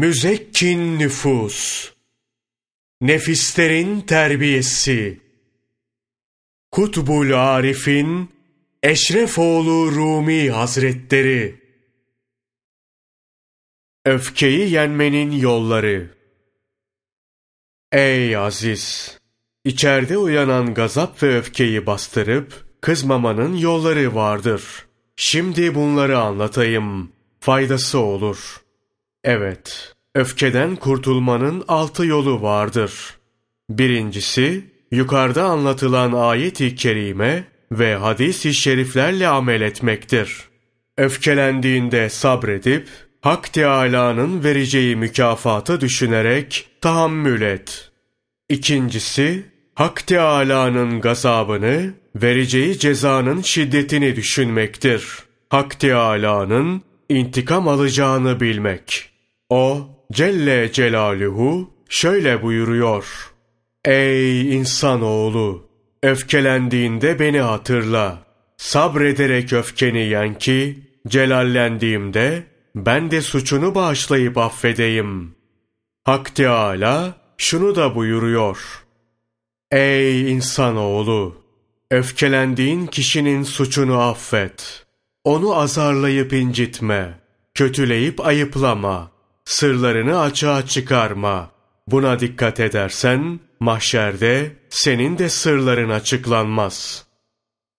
Müzekkin nüfus, nefislerin terbiyesi, Kutbul Arif'in Eşrefoğlu Rumi Hazretleri, Öfkeyi yenmenin yolları, Ey aziz! İçeride uyanan gazap ve öfkeyi bastırıp, kızmamanın yolları vardır. Şimdi bunları anlatayım. Faydası olur.'' Evet, öfkeden kurtulmanın altı yolu vardır. Birincisi, yukarıda anlatılan ayet-i kerime ve hadis-i şeriflerle amel etmektir. Öfkelendiğinde sabredip, Hak Teâlâ'nın vereceği mükafatı düşünerek tahammül et. İkincisi, Hak Teâlâ'nın gazabını, vereceği cezanın şiddetini düşünmektir. Hak Teâlâ'nın intikam alacağını bilmek. O Celle Celaluhu şöyle buyuruyor. Ey insanoğlu! Öfkelendiğinde beni hatırla. Sabrederek öfkeni yen ki, celallendiğimde ben de suçunu bağışlayıp affedeyim. Hak Teâlâ şunu da buyuruyor. Ey insanoğlu! Öfkelendiğin kişinin suçunu affet. Onu azarlayıp incitme. Kötüleyip ayıplama sırlarını açığa çıkarma. Buna dikkat edersen, mahşerde senin de sırların açıklanmaz.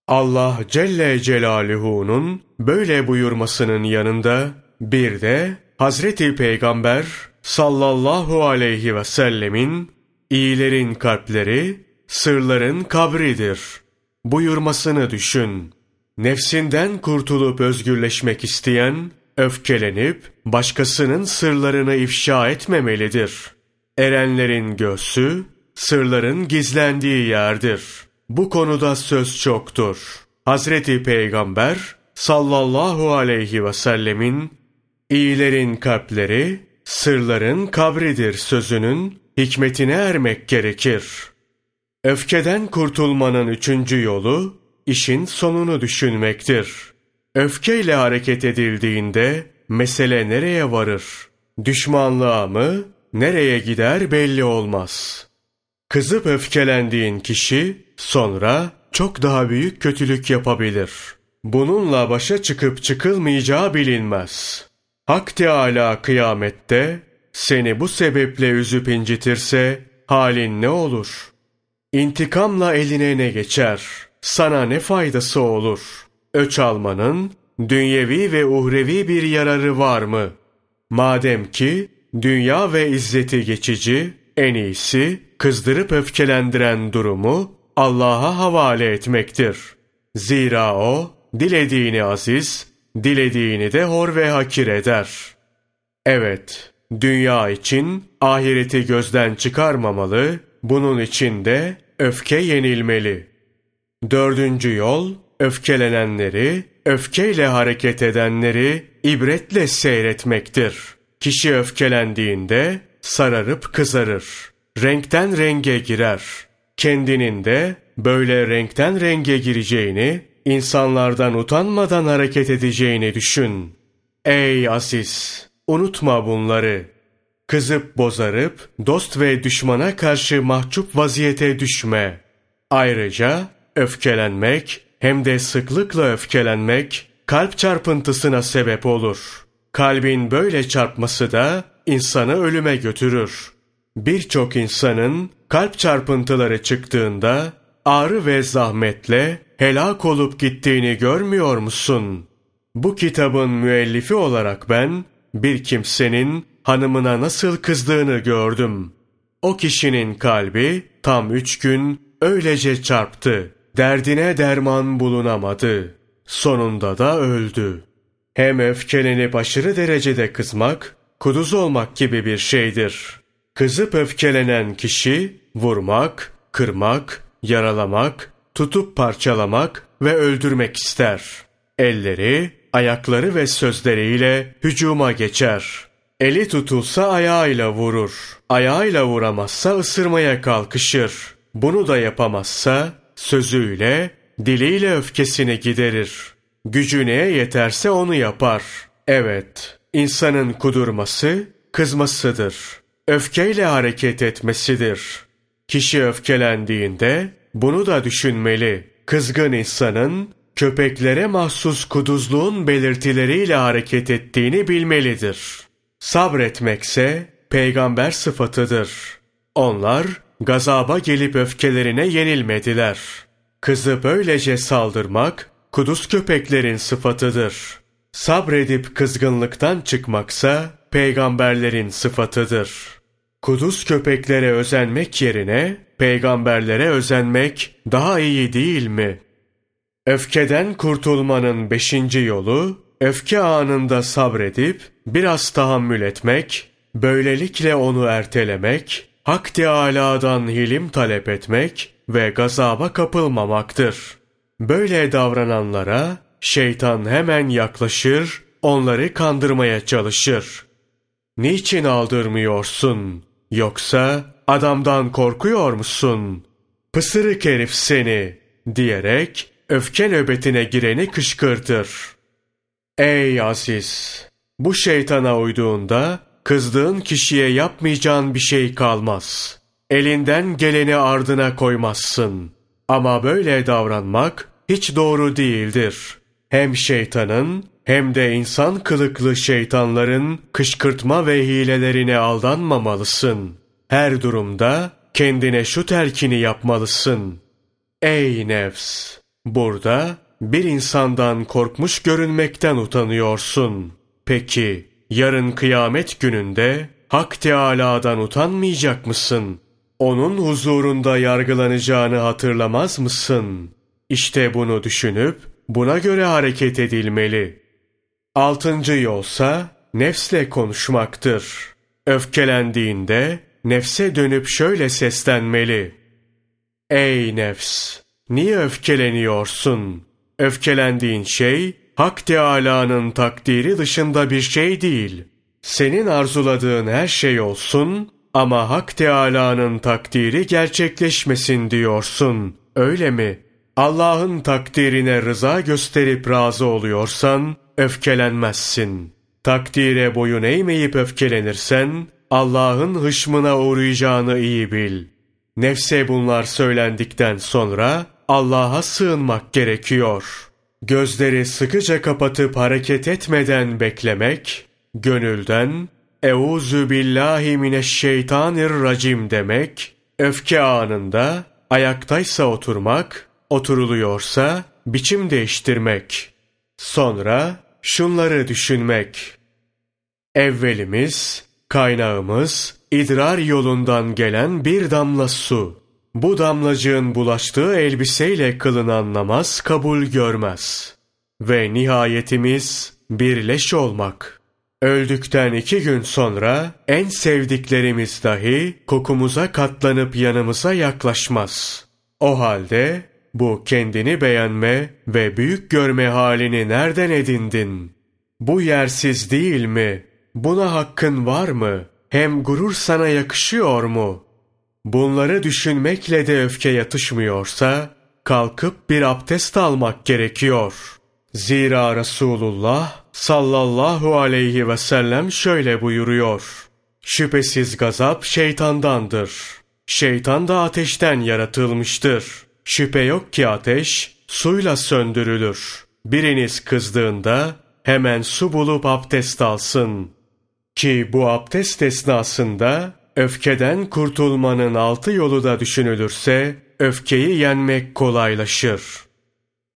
Allah Celle Celaluhu'nun böyle buyurmasının yanında, bir de Hazreti Peygamber sallallahu aleyhi ve sellemin iyilerin kalpleri, sırların kabridir. Buyurmasını düşün. Nefsinden kurtulup özgürleşmek isteyen, öfkelenip başkasının sırlarını ifşa etmemelidir. Erenlerin göğsü, sırların gizlendiği yerdir. Bu konuda söz çoktur. Hazreti Peygamber sallallahu aleyhi ve sellemin iyilerin kalpleri, sırların kabridir sözünün hikmetine ermek gerekir. Öfkeden kurtulmanın üçüncü yolu, işin sonunu düşünmektir.'' Öfkeyle hareket edildiğinde mesele nereye varır? Düşmanlığa mı, nereye gider belli olmaz. Kızıp öfkelendiğin kişi sonra çok daha büyük kötülük yapabilir. Bununla başa çıkıp çıkılmayacağı bilinmez. Hak Teâlâ kıyamette seni bu sebeple üzüp incitirse halin ne olur? İntikamla eline ne geçer? Sana ne faydası olur?'' Öç almanın dünyevi ve uhrevi bir yararı var mı? Madem ki dünya ve izzeti geçici, en iyisi kızdırıp öfkelendiren durumu Allah'a havale etmektir. Zira o, dilediğini aziz, dilediğini de hor ve hakir eder. Evet, dünya için ahireti gözden çıkarmamalı, bunun için de öfke yenilmeli. Dördüncü yol, öfkelenenleri, öfkeyle hareket edenleri ibretle seyretmektir. Kişi öfkelendiğinde sararıp kızarır. Renkten renge girer. Kendinin de böyle renkten renge gireceğini, insanlardan utanmadan hareket edeceğini düşün. Ey aziz! Unutma bunları. Kızıp bozarıp dost ve düşmana karşı mahcup vaziyete düşme. Ayrıca öfkelenmek hem de sıklıkla öfkelenmek kalp çarpıntısına sebep olur. Kalbin böyle çarpması da insanı ölüme götürür. Birçok insanın kalp çarpıntıları çıktığında ağrı ve zahmetle helak olup gittiğini görmüyor musun? Bu kitabın müellifi olarak ben bir kimsenin hanımına nasıl kızdığını gördüm. O kişinin kalbi tam üç gün öylece çarptı. Derdine derman bulunamadı. Sonunda da öldü. Hem öfkelenip aşırı derecede kızmak, kuduz olmak gibi bir şeydir. Kızıp öfkelenen kişi, vurmak, kırmak, yaralamak, tutup parçalamak ve öldürmek ister. Elleri, ayakları ve sözleriyle hücuma geçer. Eli tutulsa ayağıyla vurur. Ayağıyla vuramazsa ısırmaya kalkışır. Bunu da yapamazsa Sözüyle, diliyle öfkesini giderir. Gücü neye yeterse onu yapar. Evet, insanın kudurması, kızmasıdır. Öfkeyle hareket etmesidir. Kişi öfkelendiğinde bunu da düşünmeli. Kızgın insanın köpeklere mahsus kuduzluğun belirtileriyle hareket ettiğini bilmelidir. Sabretmekse peygamber sıfatıdır. Onlar gazaba gelip öfkelerine yenilmediler. Kızı böylece saldırmak kuduz köpeklerin sıfatıdır. Sabredip kızgınlıktan çıkmaksa peygamberlerin sıfatıdır. Kuduz köpeklere özenmek yerine peygamberlere özenmek daha iyi değil mi? Öfkeden kurtulmanın beşinci yolu, öfke anında sabredip biraz tahammül etmek, böylelikle onu ertelemek, Hak Teâlâ'dan hilim talep etmek ve gazaba kapılmamaktır. Böyle davrananlara şeytan hemen yaklaşır, onları kandırmaya çalışır. Niçin aldırmıyorsun? Yoksa adamdan korkuyor musun? Pısırık herif seni diyerek öfke nöbetine gireni kışkırtır. Ey Aziz! Bu şeytana uyduğunda kızdığın kişiye yapmayacağın bir şey kalmaz. Elinden geleni ardına koymazsın. Ama böyle davranmak hiç doğru değildir. Hem şeytanın hem de insan kılıklı şeytanların kışkırtma ve hilelerine aldanmamalısın. Her durumda kendine şu terkini yapmalısın. Ey nefs! Burada bir insandan korkmuş görünmekten utanıyorsun. Peki yarın kıyamet gününde Hak Teâlâ'dan utanmayacak mısın? Onun huzurunda yargılanacağını hatırlamaz mısın? İşte bunu düşünüp buna göre hareket edilmeli. Altıncı yolsa nefsle konuşmaktır. Öfkelendiğinde nefse dönüp şöyle seslenmeli. Ey nefs! Niye öfkeleniyorsun? Öfkelendiğin şey, Hak Teâlâ'nın takdiri dışında bir şey değil. Senin arzuladığın her şey olsun ama Hak Teâlâ'nın takdiri gerçekleşmesin diyorsun. Öyle mi? Allah'ın takdirine rıza gösterip razı oluyorsan, öfkelenmezsin. Takdire boyun eğmeyip öfkelenirsen, Allah'ın hışmına uğrayacağını iyi bil. Nefse bunlar söylendikten sonra, Allah'a sığınmak gerekiyor. Gözleri sıkıca kapatıp hareket etmeden beklemek, gönülden Euzu billahi mineşşeytanirracim demek, öfke anında ayaktaysa oturmak, oturuluyorsa biçim değiştirmek. Sonra şunları düşünmek. Evvelimiz, kaynağımız, idrar yolundan gelen bir damla su. Bu damlacığın bulaştığı elbiseyle kılınan namaz kabul görmez. Ve nihayetimiz birleş olmak. Öldükten iki gün sonra en sevdiklerimiz dahi kokumuza katlanıp yanımıza yaklaşmaz. O halde bu kendini beğenme ve büyük görme halini nereden edindin? Bu yersiz değil mi? Buna hakkın var mı? Hem gurur sana yakışıyor mu?'' Bunları düşünmekle de öfke yatışmıyorsa, kalkıp bir abdest almak gerekiyor. Zira Resulullah sallallahu aleyhi ve sellem şöyle buyuruyor. Şüphesiz gazap şeytandandır. Şeytan da ateşten yaratılmıştır. Şüphe yok ki ateş suyla söndürülür. Biriniz kızdığında hemen su bulup abdest alsın. Ki bu abdest esnasında Öfkeden kurtulmanın altı yolu da düşünülürse, öfkeyi yenmek kolaylaşır.